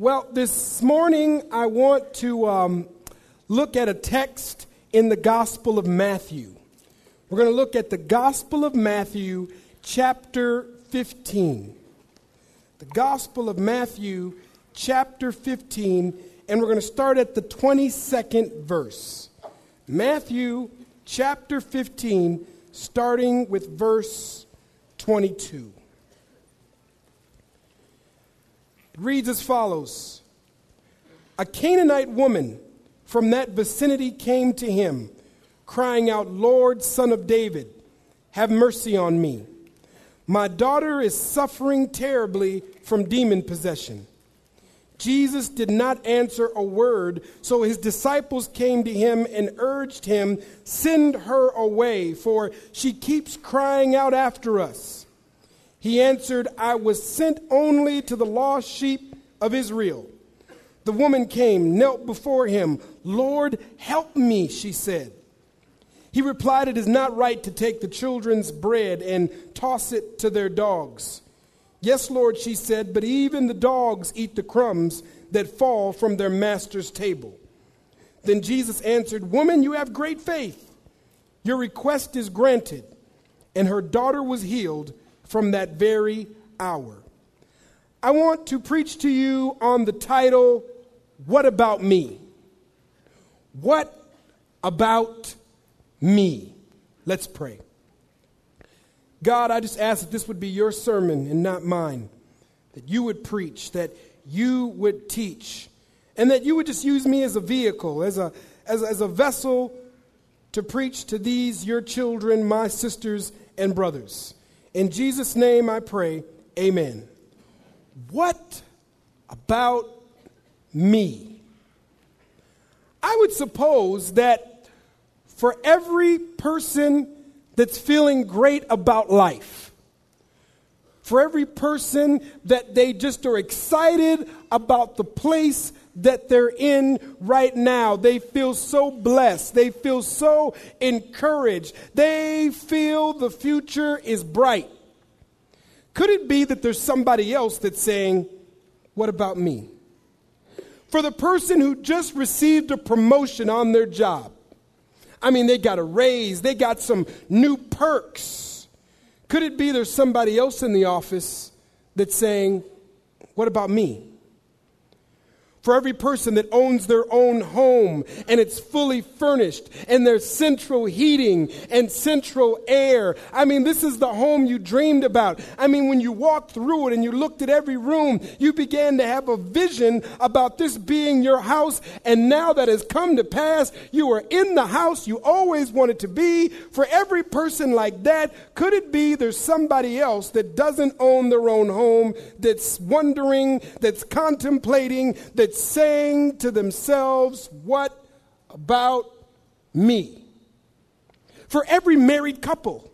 Well, this morning I want to um, look at a text in the Gospel of Matthew. We're going to look at the Gospel of Matthew, chapter 15. The Gospel of Matthew, chapter 15, and we're going to start at the 22nd verse. Matthew, chapter 15, starting with verse 22. It reads as follows A Canaanite woman from that vicinity came to him, crying out, Lord, son of David, have mercy on me. My daughter is suffering terribly from demon possession. Jesus did not answer a word, so his disciples came to him and urged him, Send her away, for she keeps crying out after us. He answered, I was sent only to the lost sheep of Israel. The woman came, knelt before him. Lord, help me, she said. He replied, It is not right to take the children's bread and toss it to their dogs. Yes, Lord, she said, but even the dogs eat the crumbs that fall from their master's table. Then Jesus answered, Woman, you have great faith. Your request is granted. And her daughter was healed from that very hour. I want to preach to you on the title, What About Me? What about me? Let's pray. God, I just ask that this would be your sermon and not mine, that you would preach, that you would teach, and that you would just use me as a vehicle, as a, as, as a vessel to preach to these, your children, my sisters and brothers. In Jesus' name I pray, amen. What about me? I would suppose that for every person that's feeling great about life, for every person that they just are excited about the place that they're in right now. They feel so blessed. They feel so encouraged. They feel the future is bright. Could it be that there's somebody else that's saying, What about me? For the person who just received a promotion on their job, I mean, they got a raise, they got some new perks. Could it be there's somebody else in the office that's saying, What about me? For every person that owns their own home and it's fully furnished and there's central heating and central air. I mean, this is the home you dreamed about. I mean, when you walked through it and you looked at every room, you began to have a vision about this being your house. And now that has come to pass, you are in the house you always wanted to be. For every person like that, could it be there's somebody else that doesn't own their own home, that's wondering, that's contemplating, that's saying to themselves, What about me? For every married couple,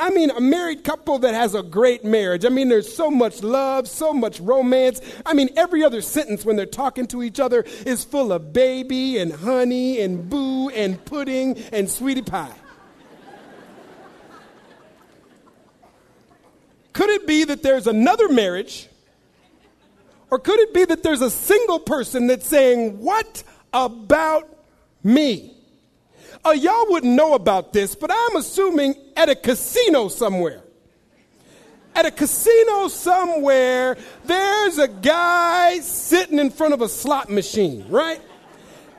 I mean, a married couple that has a great marriage. I mean, there's so much love, so much romance. I mean, every other sentence when they're talking to each other is full of baby and honey and boo and pudding and sweetie pie. Could it be that there's another marriage or could it be that there's a single person that's saying, What about me? Uh, y'all wouldn't know about this, but I'm assuming at a casino somewhere. At a casino somewhere, there's a guy sitting in front of a slot machine, right?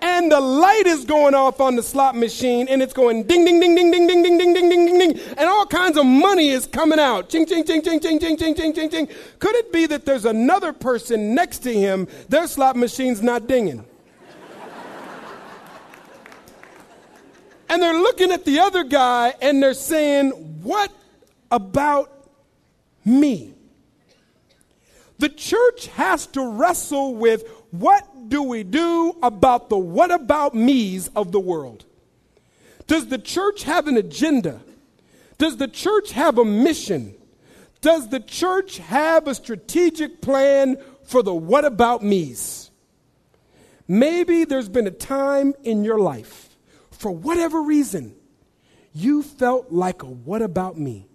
And the light is going off on the slot machine and it's going ding ding ding ding ding ding ding ding ding ding ding ding and all kinds of money is coming out ching ching ching ching ching ching ching ching ching ching could it be that there's another person next to him their slot machine's not dinging and they're looking at the other guy and they're saying what about me the church has to wrestle with what do we do about the what about me's of the world? Does the church have an agenda? Does the church have a mission? Does the church have a strategic plan for the what about me's? Maybe there's been a time in your life, for whatever reason, you felt like a what about me.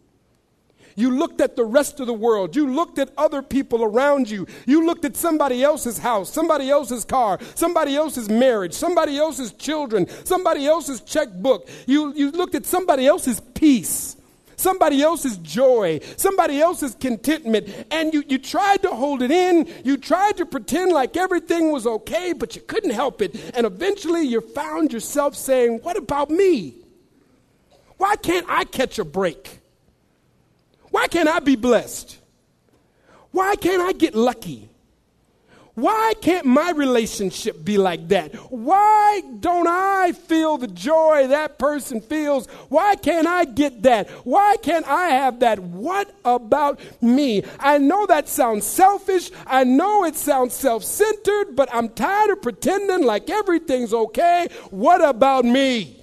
You looked at the rest of the world. You looked at other people around you. You looked at somebody else's house, somebody else's car, somebody else's marriage, somebody else's children, somebody else's checkbook. You, you looked at somebody else's peace, somebody else's joy, somebody else's contentment, and you, you tried to hold it in. You tried to pretend like everything was okay, but you couldn't help it. And eventually you found yourself saying, What about me? Why can't I catch a break? Why can't I be blessed? Why can't I get lucky? Why can't my relationship be like that? Why don't I feel the joy that person feels? Why can't I get that? Why can't I have that? What about me? I know that sounds selfish. I know it sounds self centered, but I'm tired of pretending like everything's okay. What about me?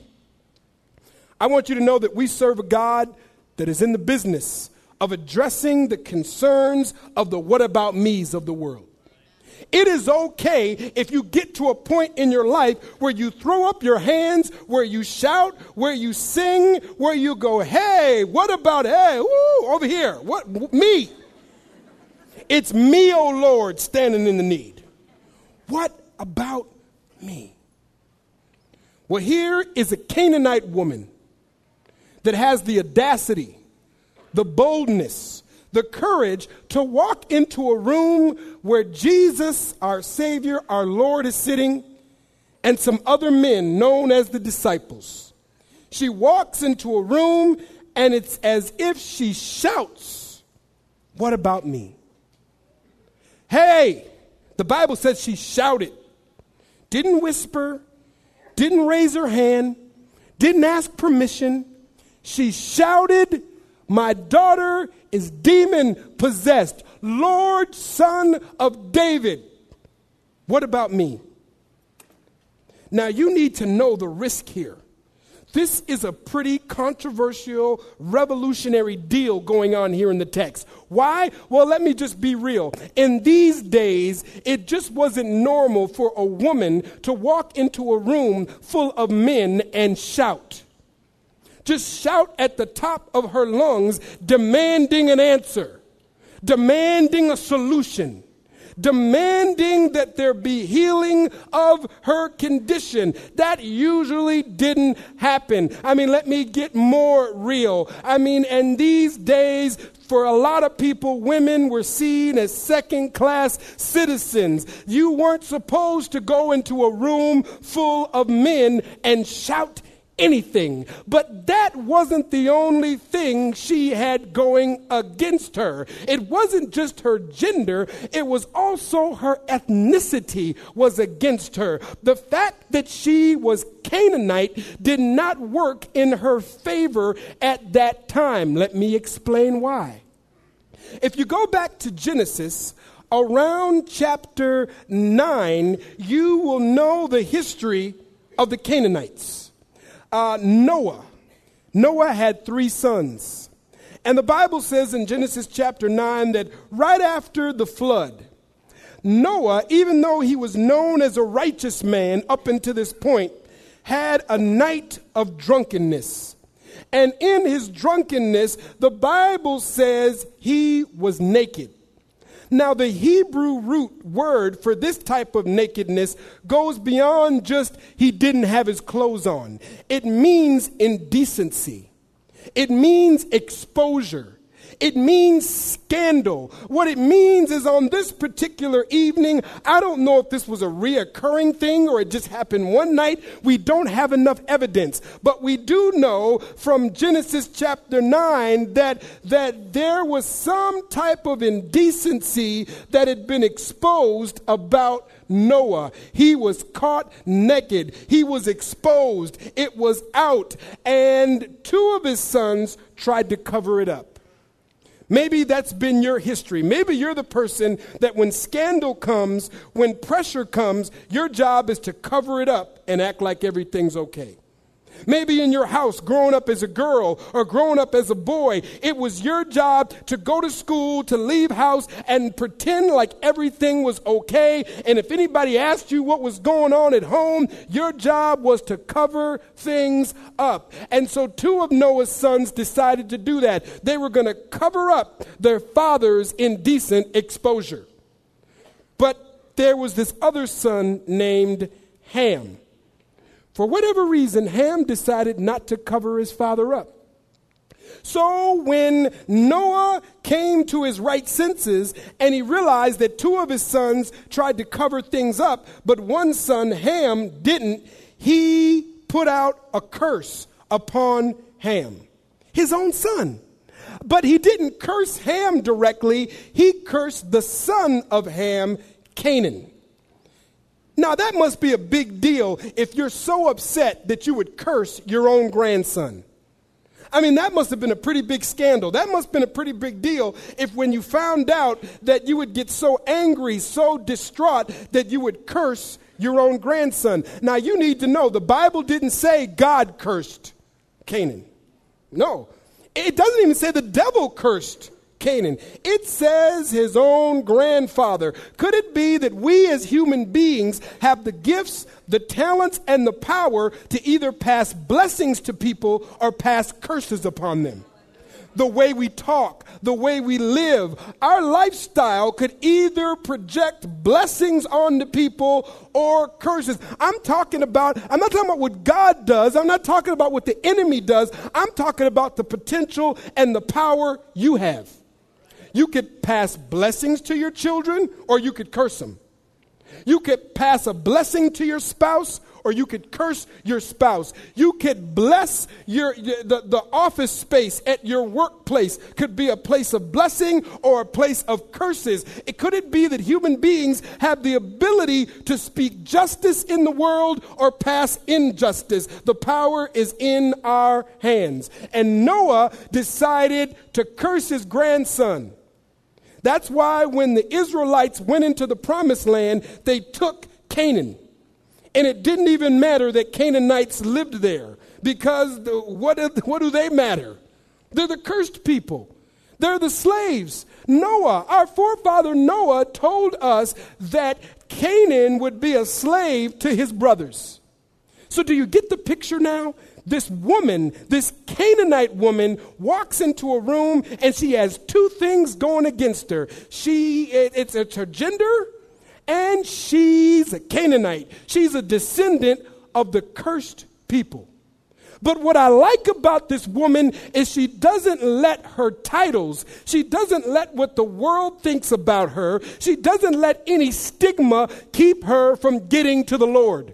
I want you to know that we serve a God that is in the business of addressing the concerns of the what about me's of the world. It is okay if you get to a point in your life where you throw up your hands, where you shout, where you sing, where you go, hey, what about, hey, woo, over here, what, me? It's me, oh Lord, standing in the need. What about me? Well, here is a Canaanite woman that has the audacity the boldness, the courage to walk into a room where Jesus, our Savior, our Lord, is sitting, and some other men known as the disciples. She walks into a room, and it's as if she shouts, What about me? Hey, the Bible says she shouted, didn't whisper, didn't raise her hand, didn't ask permission. She shouted my daughter is demon possessed. Lord, son of David. What about me? Now, you need to know the risk here. This is a pretty controversial, revolutionary deal going on here in the text. Why? Well, let me just be real. In these days, it just wasn't normal for a woman to walk into a room full of men and shout just shout at the top of her lungs, demanding an answer, demanding a solution, demanding that there be healing of her condition. That usually didn't happen. I mean, let me get more real. I mean, and these days, for a lot of people, women were seen as second class citizens. You weren't supposed to go into a room full of men and shout anything. But that wasn't the only thing she had going against her. It wasn't just her gender, it was also her ethnicity was against her. The fact that she was Canaanite did not work in her favor at that time. Let me explain why. If you go back to Genesis, around chapter 9, you will know the history of the Canaanites uh, Noah. Noah had three sons. And the Bible says in Genesis chapter 9 that right after the flood, Noah, even though he was known as a righteous man up until this point, had a night of drunkenness. And in his drunkenness, the Bible says he was naked. Now, the Hebrew root word for this type of nakedness goes beyond just he didn't have his clothes on. It means indecency, it means exposure, it means scandal. What it means is on this particular evening, I don't know if this was a reoccurring thing or it just happened one night. We don't have enough evidence. But we do know from Genesis chapter 9 that, that there was some type of indecency that had been exposed about Noah. He was caught naked. He was exposed. It was out. And two of his sons tried to cover it up. Maybe that's been your history. Maybe you're the person that when scandal comes, when pressure comes, your job is to cover it up and act like everything's okay. Maybe in your house, growing up as a girl or growing up as a boy, it was your job to go to school, to leave house, and pretend like everything was okay. And if anybody asked you what was going on at home, your job was to cover things up. And so two of Noah's sons decided to do that. They were going to cover up their father's indecent exposure. But there was this other son named Ham. For whatever reason, Ham decided not to cover his father up. So when Noah came to his right senses and he realized that two of his sons tried to cover things up, but one son, Ham, didn't, he put out a curse upon Ham, his own son. But he didn't curse Ham directly, he cursed the son of Ham, Canaan. Now, that must be a big deal if you're so upset that you would curse your own grandson. I mean, that must have been a pretty big scandal. That must have been a pretty big deal if, when you found out that you would get so angry, so distraught, that you would curse your own grandson. Now, you need to know the Bible didn't say God cursed Canaan. No. It doesn't even say the devil cursed Canaan. It says his own grandfather. Could it be that we as human beings have the gifts, the talents, and the power to either pass blessings to people or pass curses upon them? the way we talk, the way we live. Our lifestyle could either project blessings onto people or curses. I'm talking about, I'm not talking about what God does. I'm not talking about what the enemy does. I'm talking about the potential and the power you have. You could pass blessings to your children or you could curse them. You could pass a blessing to your spouse or you could curse your spouse. You could bless your, the, the office space at your workplace could be a place of blessing or a place of curses. It could it be that human beings have the ability to speak justice in the world or pass injustice? The power is in our hands. And Noah decided to curse his grandson. That's why when the Israelites went into the promised land, they took Canaan. And it didn't even matter that Canaanites lived there because the, what, what do they matter? They're the cursed people, they're the slaves. Noah, our forefather Noah, told us that Canaan would be a slave to his brothers. So, do you get the picture now? This woman, this Canaanite woman, walks into a room and she has two things going against her. She, it, it's, it's her gender and she's a Canaanite. She's a descendant of the cursed people. But what I like about this woman is she doesn't let her titles, she doesn't let what the world thinks about her, she doesn't let any stigma keep her from getting to the Lord.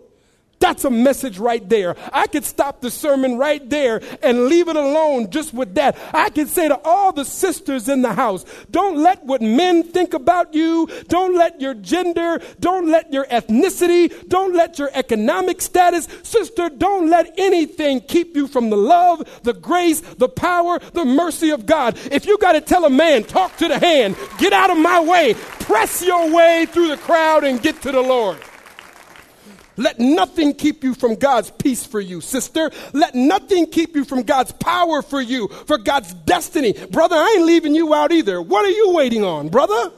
That's a message right there. I could stop the sermon right there and leave it alone just with that. I could say to all the sisters in the house, don't let what men think about you, don't let your gender, don't let your ethnicity, don't let your economic status, sister, don't let anything keep you from the love, the grace, the power, the mercy of God. If you got to tell a man, talk to the hand, get out of my way, press your way through the crowd and get to the Lord. Let nothing keep you from God's peace for you, sister. Let nothing keep you from God's power for you, for God's destiny. Brother, I ain't leaving you out either. What are you waiting on, brother?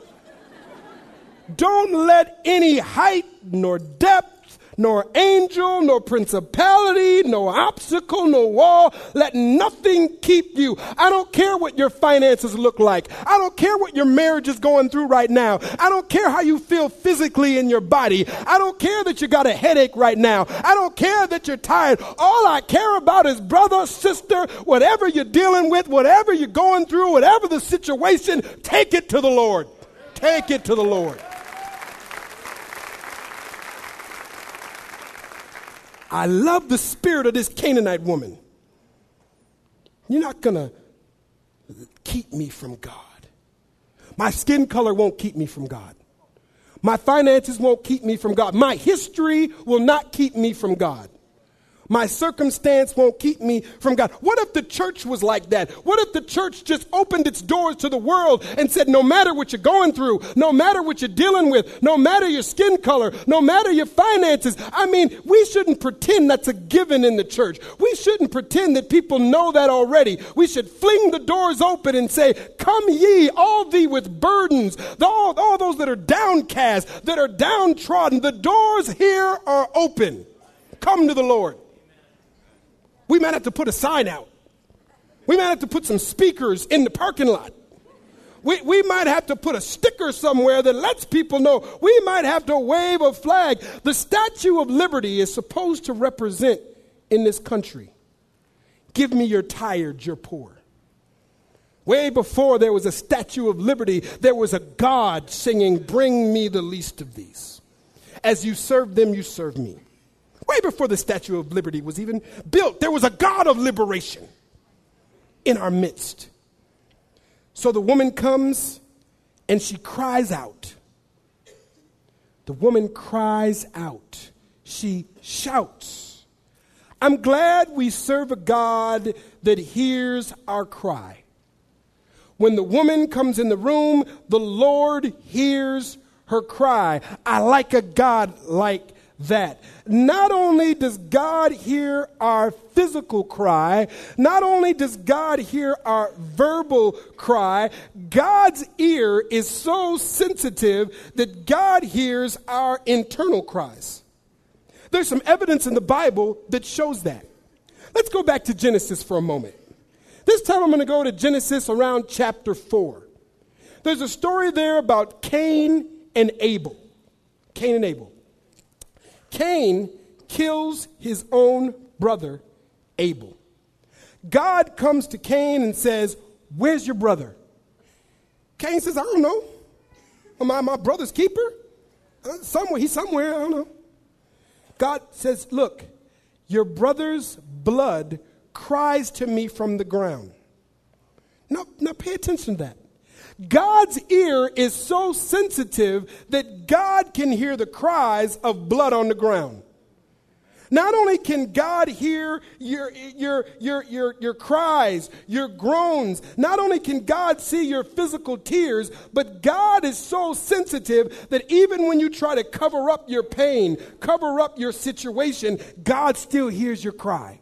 Don't let any height nor depth nor angel, nor principality, no obstacle, no wall. Let nothing keep you. I don't care what your finances look like. I don't care what your marriage is going through right now. I don't care how you feel physically in your body. I don't care that you got a headache right now. I don't care that you're tired. All I care about is brother, sister, whatever you're dealing with, whatever you're going through, whatever the situation, take it to the Lord. Take it to the Lord. I love the spirit of this Canaanite woman. You're not going to keep me from God. My skin color won't keep me from God. My finances won't keep me from God. My history will not keep me from God. My circumstance won't keep me from God. What if the church was like that? What if the church just opened its doors to the world and said, no matter what you're going through, no matter what you're dealing with, no matter your skin color, no matter your finances, I mean, we shouldn't pretend that's a given in the church. We shouldn't pretend that people know that already. We should fling the doors open and say, Come ye, all thee with burdens, all, all those that are downcast, that are downtrodden. The doors here are open. Come to the Lord. We might have to put a sign out. We might have to put some speakers in the parking lot. We, we might have to put a sticker somewhere that lets people know. We might have to wave a flag. The Statue of Liberty is supposed to represent in this country give me your tired, your poor. Way before there was a Statue of Liberty, there was a God singing, Bring me the least of these. As you serve them, you serve me. Way before the Statue of Liberty was even built, there was a God of liberation in our midst. So the woman comes and she cries out. The woman cries out. She shouts. I'm glad we serve a God that hears our cry. When the woman comes in the room, the Lord hears her cry. I like a God like that. Not only does God hear our physical cry, not only does God hear our verbal cry, God's ear is so sensitive that God hears our internal cries. There's some evidence in the Bible that shows that. Let's go back to Genesis for a moment. This time I'm going to go to Genesis around chapter 4. There's a story there about Cain and Abel. Cain and Abel. Cain kills his own brother, Abel. God comes to Cain and says, Where's your brother? Cain says, I don't know. Am I my brother's keeper? Uh, somewhere, he's somewhere, I don't know. God says, Look, your brother's blood cries to me from the ground. Now, now pay attention to that. God's ear is so sensitive that God can hear the cries of blood on the ground. Not only can God hear your, your, your, your, your cries, your groans, not only can God see your physical tears, but God is so sensitive that even when you try to cover up your pain, cover up your situation, God still hears your cry.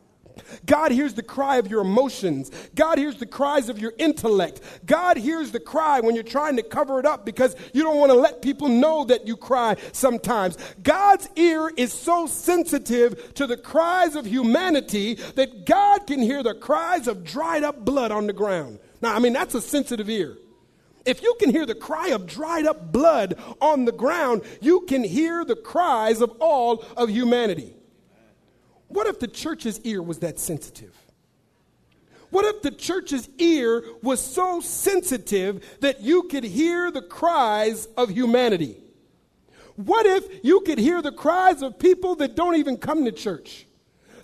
God hears the cry of your emotions. God hears the cries of your intellect. God hears the cry when you're trying to cover it up because you don't want to let people know that you cry sometimes. God's ear is so sensitive to the cries of humanity that God can hear the cries of dried up blood on the ground. Now, I mean, that's a sensitive ear. If you can hear the cry of dried up blood on the ground, you can hear the cries of all of humanity. What if the church's ear was that sensitive? What if the church's ear was so sensitive that you could hear the cries of humanity? What if you could hear the cries of people that don't even come to church?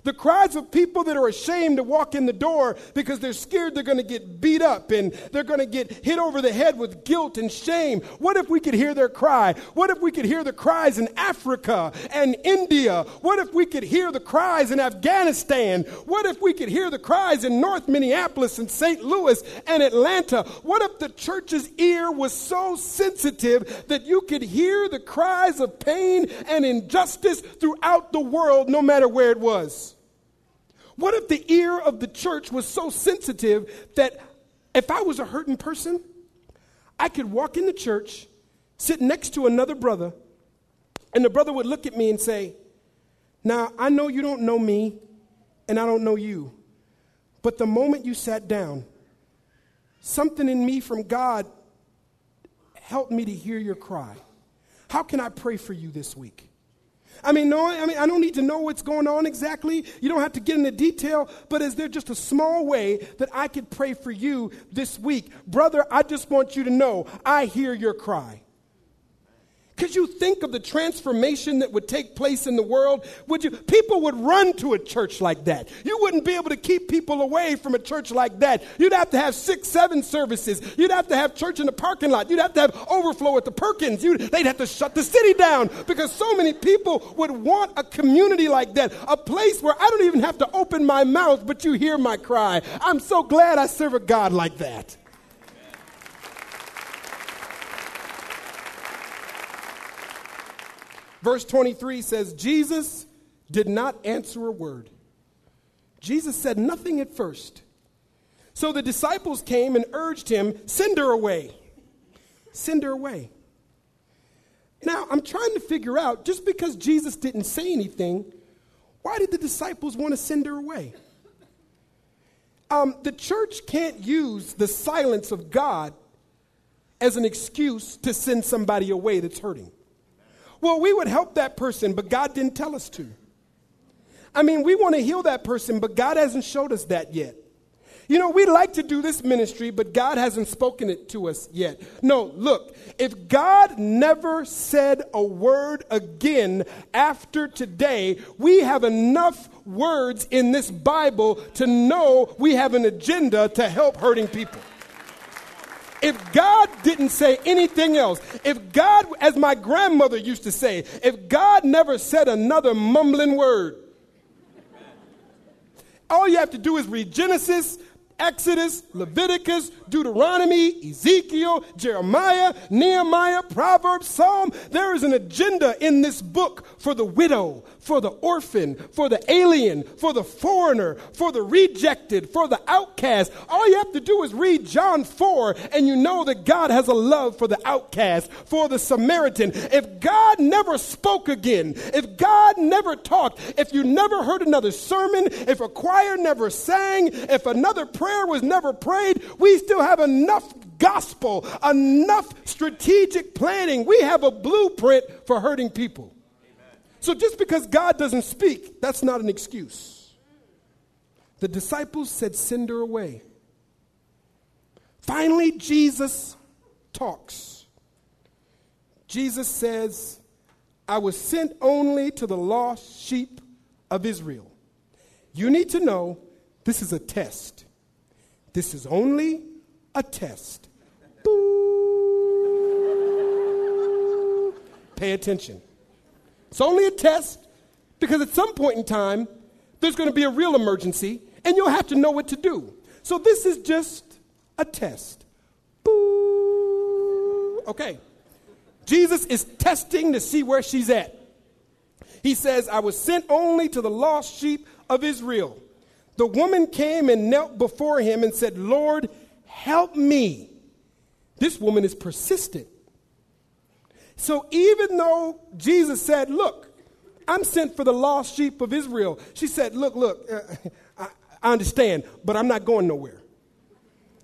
The cries of people that are ashamed to walk in the door because they're scared they're going to get beat up and they're going to get hit over the head with guilt and shame. What if we could hear their cry? What if we could hear the cries in Africa and India? What if we could hear the cries in Afghanistan? What if we could hear the cries in North Minneapolis and St. Louis and Atlanta? What if the church's ear was so sensitive that you could hear the cries of pain and injustice throughout the world, no matter where it was? What if the ear of the church was so sensitive that if I was a hurting person, I could walk in the church, sit next to another brother, and the brother would look at me and say, Now, I know you don't know me, and I don't know you, but the moment you sat down, something in me from God helped me to hear your cry. How can I pray for you this week? I mean, no, I mean, I don't need to know what's going on exactly. You don't have to get into detail, but is there just a small way that I could pray for you this week? Brother, I just want you to know I hear your cry. Could you think of the transformation that would take place in the world? Would you people would run to a church like that. You wouldn't be able to keep people away from a church like that. You'd have to have 6 7 services. You'd have to have church in the parking lot. You'd have to have overflow at the Perkins. You'd, they'd have to shut the city down because so many people would want a community like that, a place where I don't even have to open my mouth but you hear my cry. I'm so glad I serve a God like that. Verse 23 says, Jesus did not answer a word. Jesus said nothing at first. So the disciples came and urged him, Send her away. Send her away. Now, I'm trying to figure out just because Jesus didn't say anything, why did the disciples want to send her away? Um, the church can't use the silence of God as an excuse to send somebody away that's hurting. Well, we would help that person, but God didn't tell us to. I mean, we want to heal that person, but God hasn't showed us that yet. You know, we like to do this ministry, but God hasn't spoken it to us yet. No, look, if God never said a word again after today, we have enough words in this Bible to know we have an agenda to help hurting people. If God didn't say anything else, if God, as my grandmother used to say, if God never said another mumbling word, all you have to do is read Genesis, Exodus, Leviticus, Deuteronomy, Ezekiel, Jeremiah, Nehemiah, Proverbs, Psalm. There is an agenda in this book for the widow, for the orphan, for the alien, for the foreigner, for the rejected, for the outcast. All you have to do is read John 4 and you know that God has a love for the outcast, for the Samaritan. If God never spoke again, if God never talked, if you never heard another sermon, if a choir never sang, if another prayer was never prayed, we still have enough gospel, enough strategic planning. We have a blueprint for hurting people. So just because God doesn't speak, that's not an excuse. The disciples said, Send her away. Finally, Jesus talks. Jesus says, I was sent only to the lost sheep of Israel. You need to know this is a test. This is only a test. Pay attention. It's only a test because at some point in time, there's going to be a real emergency and you'll have to know what to do. So this is just a test. Boo. Okay. Jesus is testing to see where she's at. He says, I was sent only to the lost sheep of Israel. The woman came and knelt before him and said, Lord, help me. This woman is persistent. So even though Jesus said, Look, I'm sent for the lost sheep of Israel, she said, Look, look, uh, I, I understand, but I'm not going nowhere.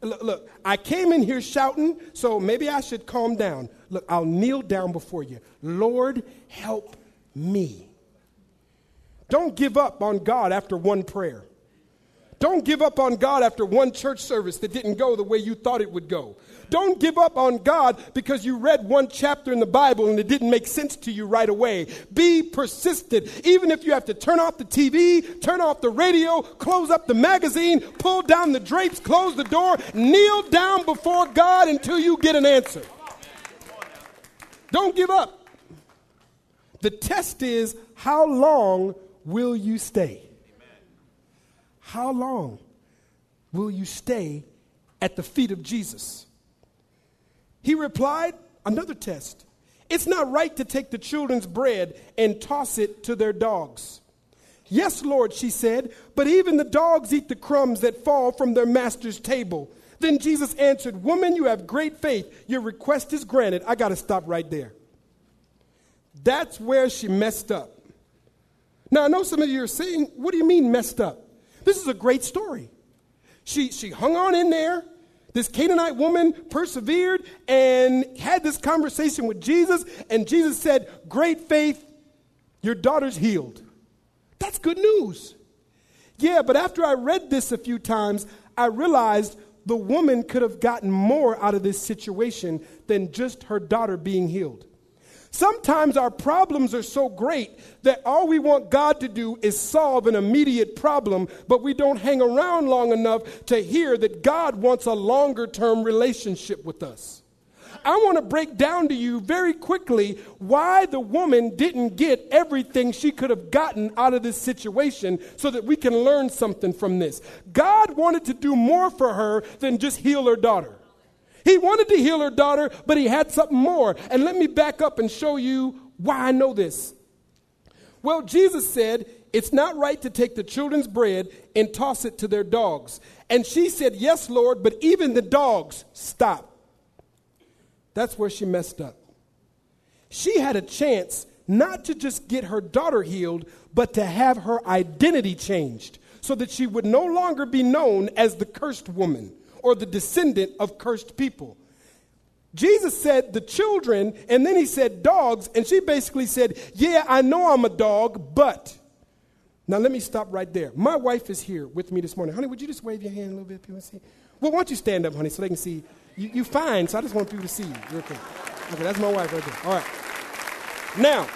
Look, look, I came in here shouting, so maybe I should calm down. Look, I'll kneel down before you. Lord, help me. Don't give up on God after one prayer. Don't give up on God after one church service that didn't go the way you thought it would go. Don't give up on God because you read one chapter in the Bible and it didn't make sense to you right away. Be persistent. Even if you have to turn off the TV, turn off the radio, close up the magazine, pull down the drapes, close the door, kneel down before God until you get an answer. Don't give up. The test is how long will you stay? How long will you stay at the feet of Jesus? He replied, Another test. It's not right to take the children's bread and toss it to their dogs. Yes, Lord, she said, but even the dogs eat the crumbs that fall from their master's table. Then Jesus answered, Woman, you have great faith. Your request is granted. I got to stop right there. That's where she messed up. Now, I know some of you are saying, What do you mean messed up? This is a great story. She, she hung on in there. This Canaanite woman persevered and had this conversation with Jesus, and Jesus said, Great faith, your daughter's healed. That's good news. Yeah, but after I read this a few times, I realized the woman could have gotten more out of this situation than just her daughter being healed. Sometimes our problems are so great that all we want God to do is solve an immediate problem, but we don't hang around long enough to hear that God wants a longer term relationship with us. I want to break down to you very quickly why the woman didn't get everything she could have gotten out of this situation so that we can learn something from this. God wanted to do more for her than just heal her daughter. He wanted to heal her daughter, but he had something more. And let me back up and show you why I know this. Well, Jesus said, It's not right to take the children's bread and toss it to their dogs. And she said, Yes, Lord, but even the dogs stop. That's where she messed up. She had a chance not to just get her daughter healed, but to have her identity changed so that she would no longer be known as the cursed woman or the descendant of cursed people. Jesus said the children, and then he said dogs, and she basically said, Yeah, I know I'm a dog, but. Now let me stop right there. My wife is here with me this morning. Honey, would you just wave your hand a little bit? People see. Well, why don't you stand up, honey, so they can see you? You're fine, so I just want people to see you. Okay, okay, that's my wife right there. All right. Now,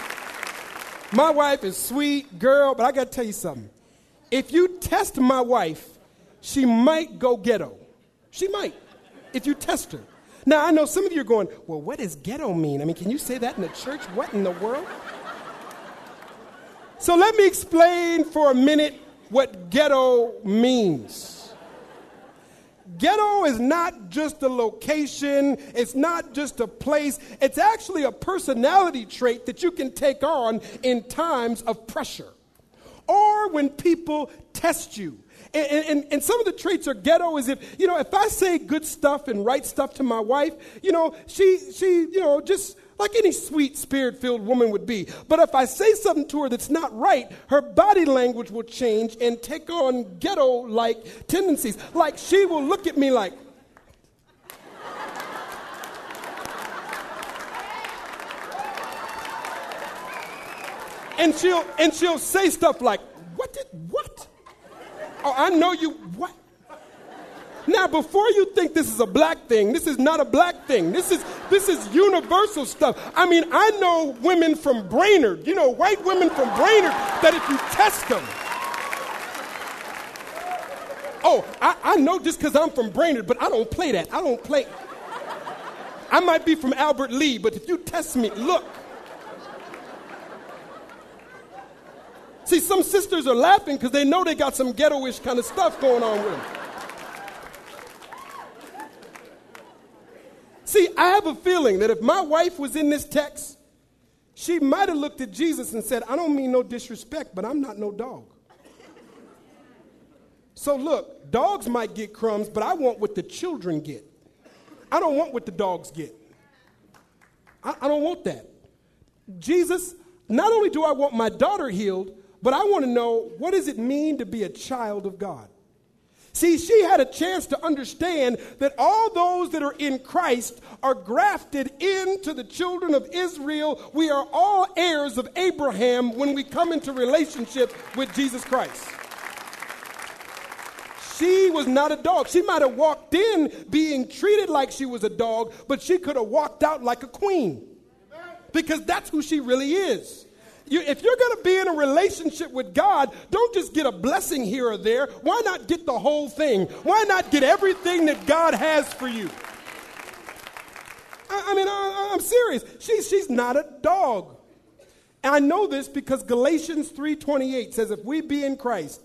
my wife is sweet girl, but I got to tell you something. If you test my wife, she might go ghetto. She might, if you test her. Now, I know some of you are going, well, what does ghetto mean? I mean, can you say that in the church? What in the world? So let me explain for a minute what ghetto means. Ghetto is not just a location, it's not just a place, it's actually a personality trait that you can take on in times of pressure or when people test you. And, and, and, some of the traits are ghetto is if, you know, if I say good stuff and right stuff to my wife, you know, she, she, you know, just like any sweet spirit filled woman would be. But if I say something to her that's not right, her body language will change and take on ghetto like tendencies. Like she will look at me like, and she'll and she'll say stuff like, "What did what?" Oh, I know you. What? Now, before you think this is a black thing, this is not a black thing. This is this is universal stuff. I mean, I know women from Brainerd, you know, white women from Brainerd, that if you test them, oh, I, I know just because I'm from Brainerd, but I don't play that. I don't play. I might be from Albert Lea, but if you test me, look. See, some sisters are laughing because they know they got some ghetto-ish kind of stuff going on with them. See, I have a feeling that if my wife was in this text, she might have looked at Jesus and said, I don't mean no disrespect, but I'm not no dog. So look, dogs might get crumbs, but I want what the children get. I don't want what the dogs get. I, I don't want that. Jesus, not only do I want my daughter healed, but I want to know what does it mean to be a child of God? See, she had a chance to understand that all those that are in Christ are grafted into the children of Israel. We are all heirs of Abraham when we come into relationship with Jesus Christ. She was not a dog. She might have walked in being treated like she was a dog, but she could have walked out like a queen because that's who she really is. You, if you're going to be in a relationship with God, don't just get a blessing here or there. Why not get the whole thing? Why not get everything that God has for you? I, I mean, I, I'm serious. She, she's not a dog. And I know this because Galatians 3:28 says, "If we be in Christ,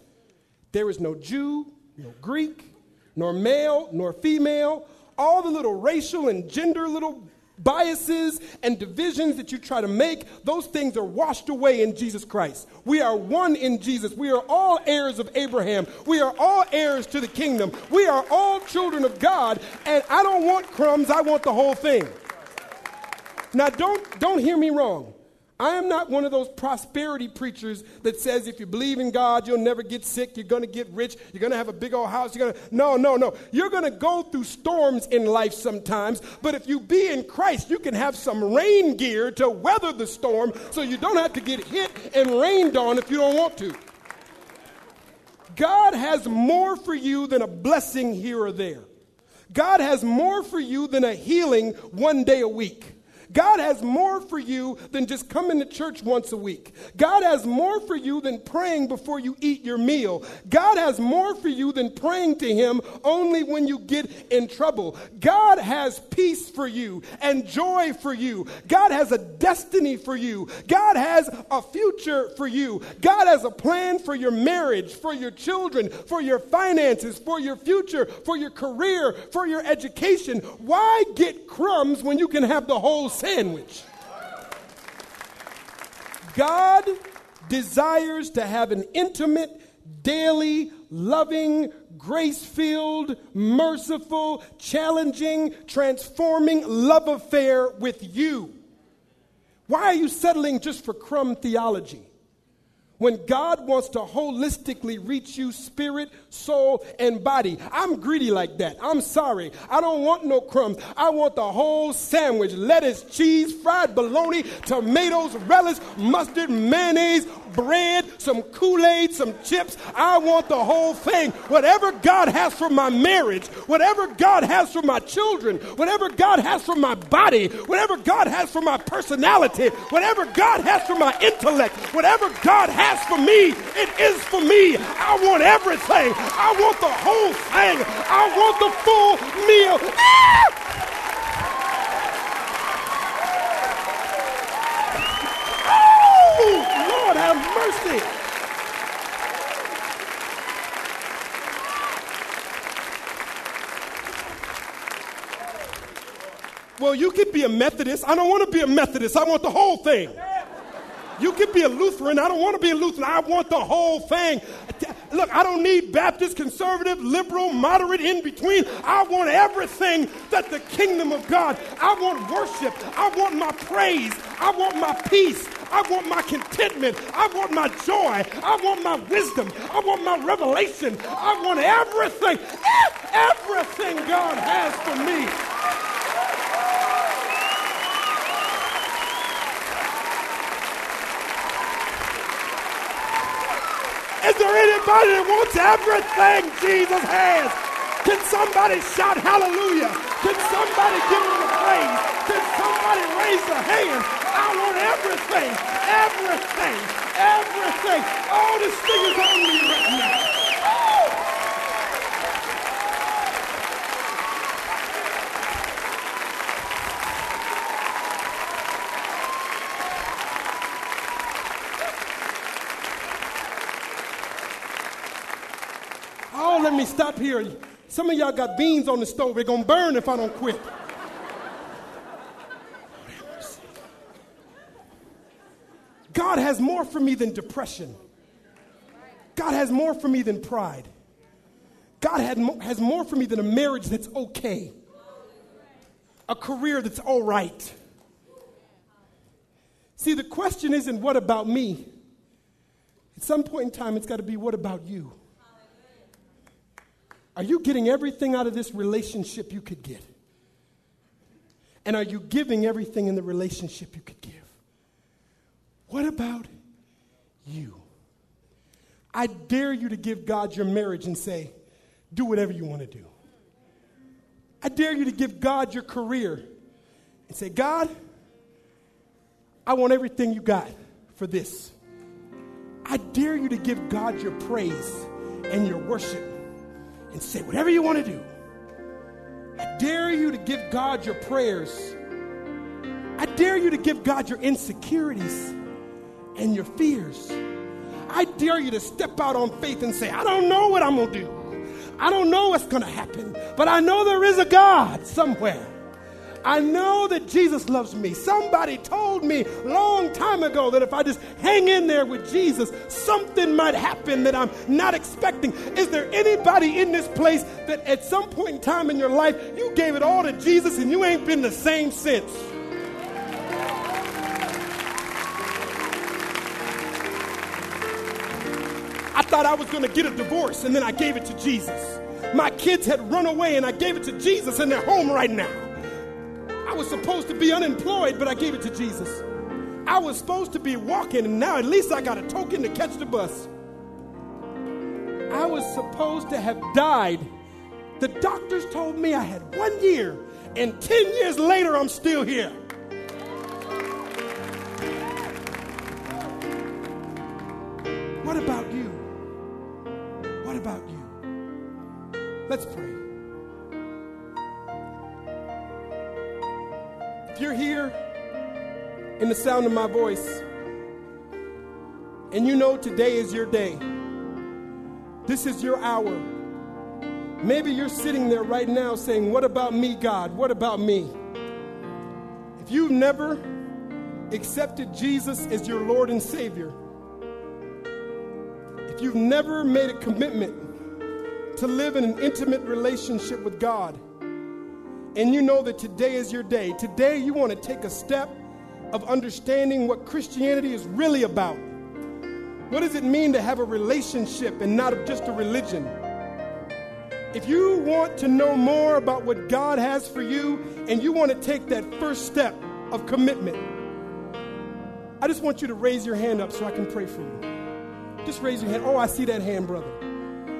there is no Jew, no Greek, nor male, nor female." All the little racial and gender little biases and divisions that you try to make, those things are washed away in Jesus Christ. We are one in Jesus. We are all heirs of Abraham. We are all heirs to the kingdom. We are all children of God, and I don't want crumbs, I want the whole thing. Now don't don't hear me wrong. I am not one of those prosperity preachers that says if you believe in God, you'll never get sick, you're going to get rich, you're going to have a big old house, you're going to No, no, no. You're going to go through storms in life sometimes, but if you be in Christ, you can have some rain gear to weather the storm so you don't have to get hit and rained on if you don't want to. God has more for you than a blessing here or there. God has more for you than a healing one day a week. God has more for you than just coming to church once a week. God has more for you than praying before you eat your meal. God has more for you than praying to Him only when you get in trouble. God has peace for you and joy for you. God has a destiny for you. God has a future for you. God has a plan for your marriage, for your children, for your finances, for your future, for your career, for your education. Why get crumbs when you can have the whole sandwich? God desires to have an intimate, daily, loving, grace filled, merciful, challenging, transforming love affair with you. Why are you settling just for crumb theology? When God wants to holistically reach you spirit, soul, and body. I'm greedy like that. I'm sorry. I don't want no crumbs. I want the whole sandwich lettuce, cheese, fried bologna, tomatoes, relish, mustard, mayonnaise, bread, some Kool Aid, some chips. I want the whole thing. Whatever God has for my marriage, whatever God has for my children, whatever God has for my body, whatever God has for my personality, whatever God has for my intellect, whatever God has has for me, it is for me. I want everything. I want the whole thing. I want the full meal. Ah! Lord have mercy. Well, you could be a Methodist. I don't want to be a Methodist. I want the whole thing. You can be a Lutheran. I don't want to be a Lutheran. I want the whole thing. Look, I don't need Baptist, conservative, liberal, moderate, in between. I want everything that the kingdom of God. I want worship. I want my praise. I want my peace. I want my contentment. I want my joy. I want my wisdom. I want my revelation. I want everything. Everything God has for me. Anybody that wants everything Jesus has? Can somebody shout hallelujah? Can somebody give him the praise? Can somebody raise a hand? I want everything, everything, everything. All this thing is on me right now. Let me stop here. Some of y'all got beans on the stove. They're going to burn if I don't quit. God has more for me than depression. God has more for me than pride. God has more for me than a marriage that's okay, a career that's all right. See, the question isn't what about me? At some point in time, it's got to be what about you? Are you getting everything out of this relationship you could get? And are you giving everything in the relationship you could give? What about you? I dare you to give God your marriage and say, do whatever you want to do. I dare you to give God your career and say, God, I want everything you got for this. I dare you to give God your praise and your worship and say whatever you want to do. I dare you to give God your prayers. I dare you to give God your insecurities and your fears. I dare you to step out on faith and say, I don't know what I'm going to do. I don't know what's going to happen, but I know there is a God somewhere. I know that Jesus loves me. Somebody told me long time ago that if I just hang in there with Jesus, something might happen that I'm not expecting. Is there anybody in this place that at some point in time in your life you gave it all to Jesus and you ain't been the same since? I thought I was going to get a divorce and then I gave it to Jesus. My kids had run away and I gave it to Jesus and they're home right now. I was supposed to be unemployed, but I gave it to Jesus. I was supposed to be walking, and now at least I got a token to catch the bus. I was supposed to have died. The doctors told me I had one year, and 10 years later, I'm still here. What about you? What about you? Let's pray. If you're here in the sound of my voice, and you know today is your day, this is your hour. Maybe you're sitting there right now saying, What about me, God? What about me? If you've never accepted Jesus as your Lord and Savior, if you've never made a commitment to live in an intimate relationship with God, and you know that today is your day, today you want to take a step of understanding what Christianity is really about. What does it mean to have a relationship and not just a religion? If you want to know more about what God has for you and you want to take that first step of commitment, I just want you to raise your hand up so I can pray for you. Just raise your hand. Oh, I see that hand, brother.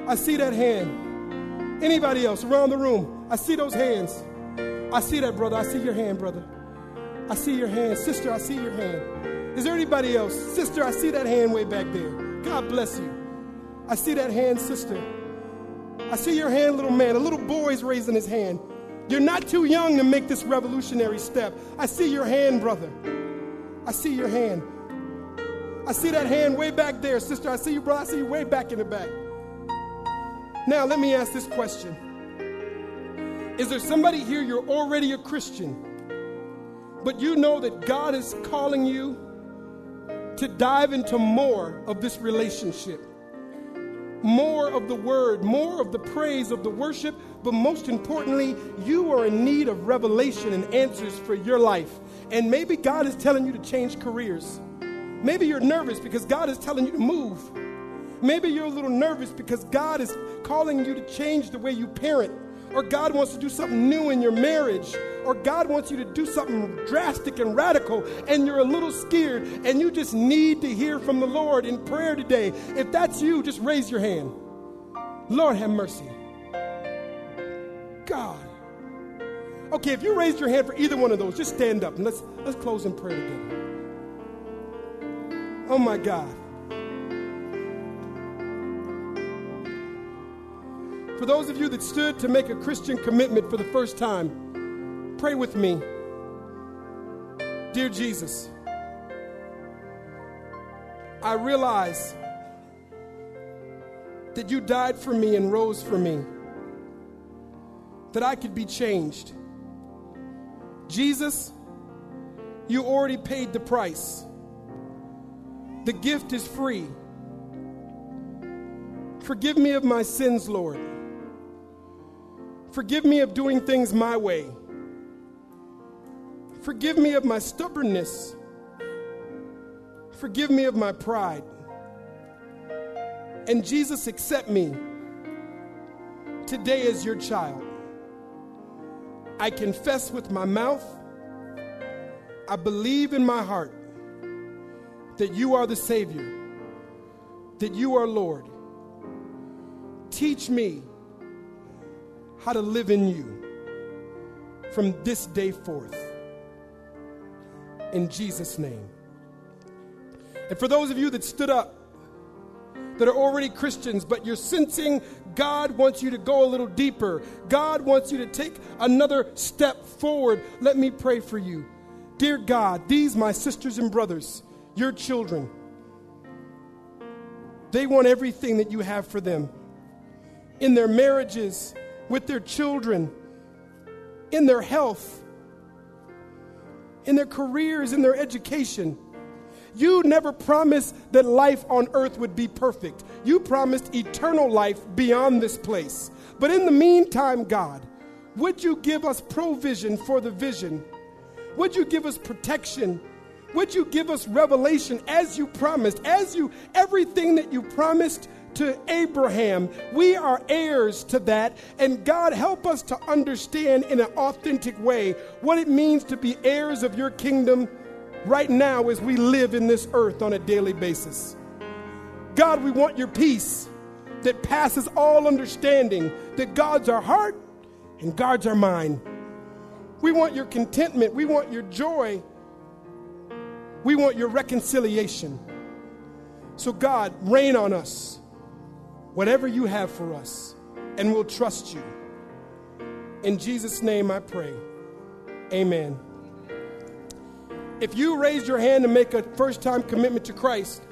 I see that hand. Anybody else around the room? I see those hands. I see that, brother. I see your hand, brother. I see your hand. Sister, I see your hand. Is there anybody else? Sister, I see that hand way back there. God bless you. I see that hand, sister. I see your hand, little man. A little boy's raising his hand. You're not too young to make this revolutionary step. I see your hand, brother. I see your hand. I see that hand way back there, sister. I see you, brother. I see you way back in the back. Now, let me ask this question Is there somebody here, you're already a Christian, but you know that God is calling you to dive into more of this relationship? more of the word, more of the praise of the worship, but most importantly, you are in need of revelation and answers for your life. And maybe God is telling you to change careers. Maybe you're nervous because God is telling you to move. Maybe you're a little nervous because God is calling you to change the way you parent or God wants to do something new in your marriage, or God wants you to do something drastic and radical, and you're a little scared, and you just need to hear from the Lord in prayer today. If that's you, just raise your hand. Lord, have mercy. God. Okay, if you raised your hand for either one of those, just stand up and let's let's close in prayer together. Oh my God. For those of you that stood to make a Christian commitment for the first time, pray with me. Dear Jesus, I realize that you died for me and rose for me, that I could be changed. Jesus, you already paid the price. The gift is free. Forgive me of my sins, Lord. Forgive me of doing things my way. Forgive me of my stubbornness. Forgive me of my pride. And Jesus, accept me today as your child. I confess with my mouth, I believe in my heart that you are the Savior, that you are Lord. Teach me how to live in you from this day forth. In Jesus' name. And for those of you that stood up, that are already Christians, but you're sensing God wants you to go a little deeper. God wants you to take another step forward. Let me pray for you. Dear God, these, my sisters and brothers, your children, they want everything that you have for them in their marriages, with their children, in their health, in their careers, in their education. You never promised that life on earth would be perfect. You promised eternal life beyond this place. But in the meantime, God, would you give us provision for the vision? Would you give us protection? Would you give us revelation as you promised? As you, everything that you promised to Abraham. We are heirs to that. And God, help us to understand in an authentic way what it means to be heirs of your kingdom right now as we live in this earth on a daily basis. God, we want your peace that passes all understanding, that guards our heart and guards our mind. We want your contentment. We want your joy. We want your reconciliation. So, God, reign on us whatever you have for us. and we'll trust you. In Jesus' name I pray. Amen. If you raised your hand to make a first time commitment to Christ,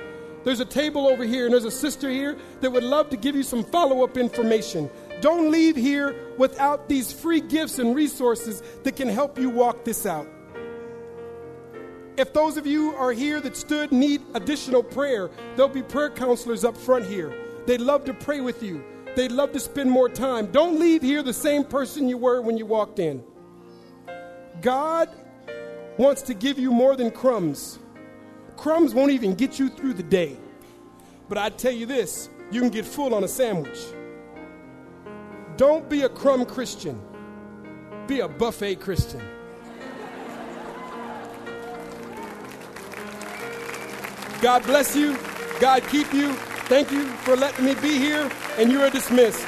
there's a table over here and there's a sister here that would love to give you some follow up information. Don't leave here without these free gifts and resources that can help you walk this out. If those of you are here that stood need additional prayer, there'll be prayer counselors up front here. They'd love to pray with you. They'd love to spend more time. Don't leave here the same person you were when you walked in. God wants to give you more than crumbs. Crumbs won't even get you through the day. But I tell you this you can get full on a sandwich. Don't be a crumb Christian, be a buffet Christian. God bless you. God keep you. Thank you for letting me be here, and you are dismissed.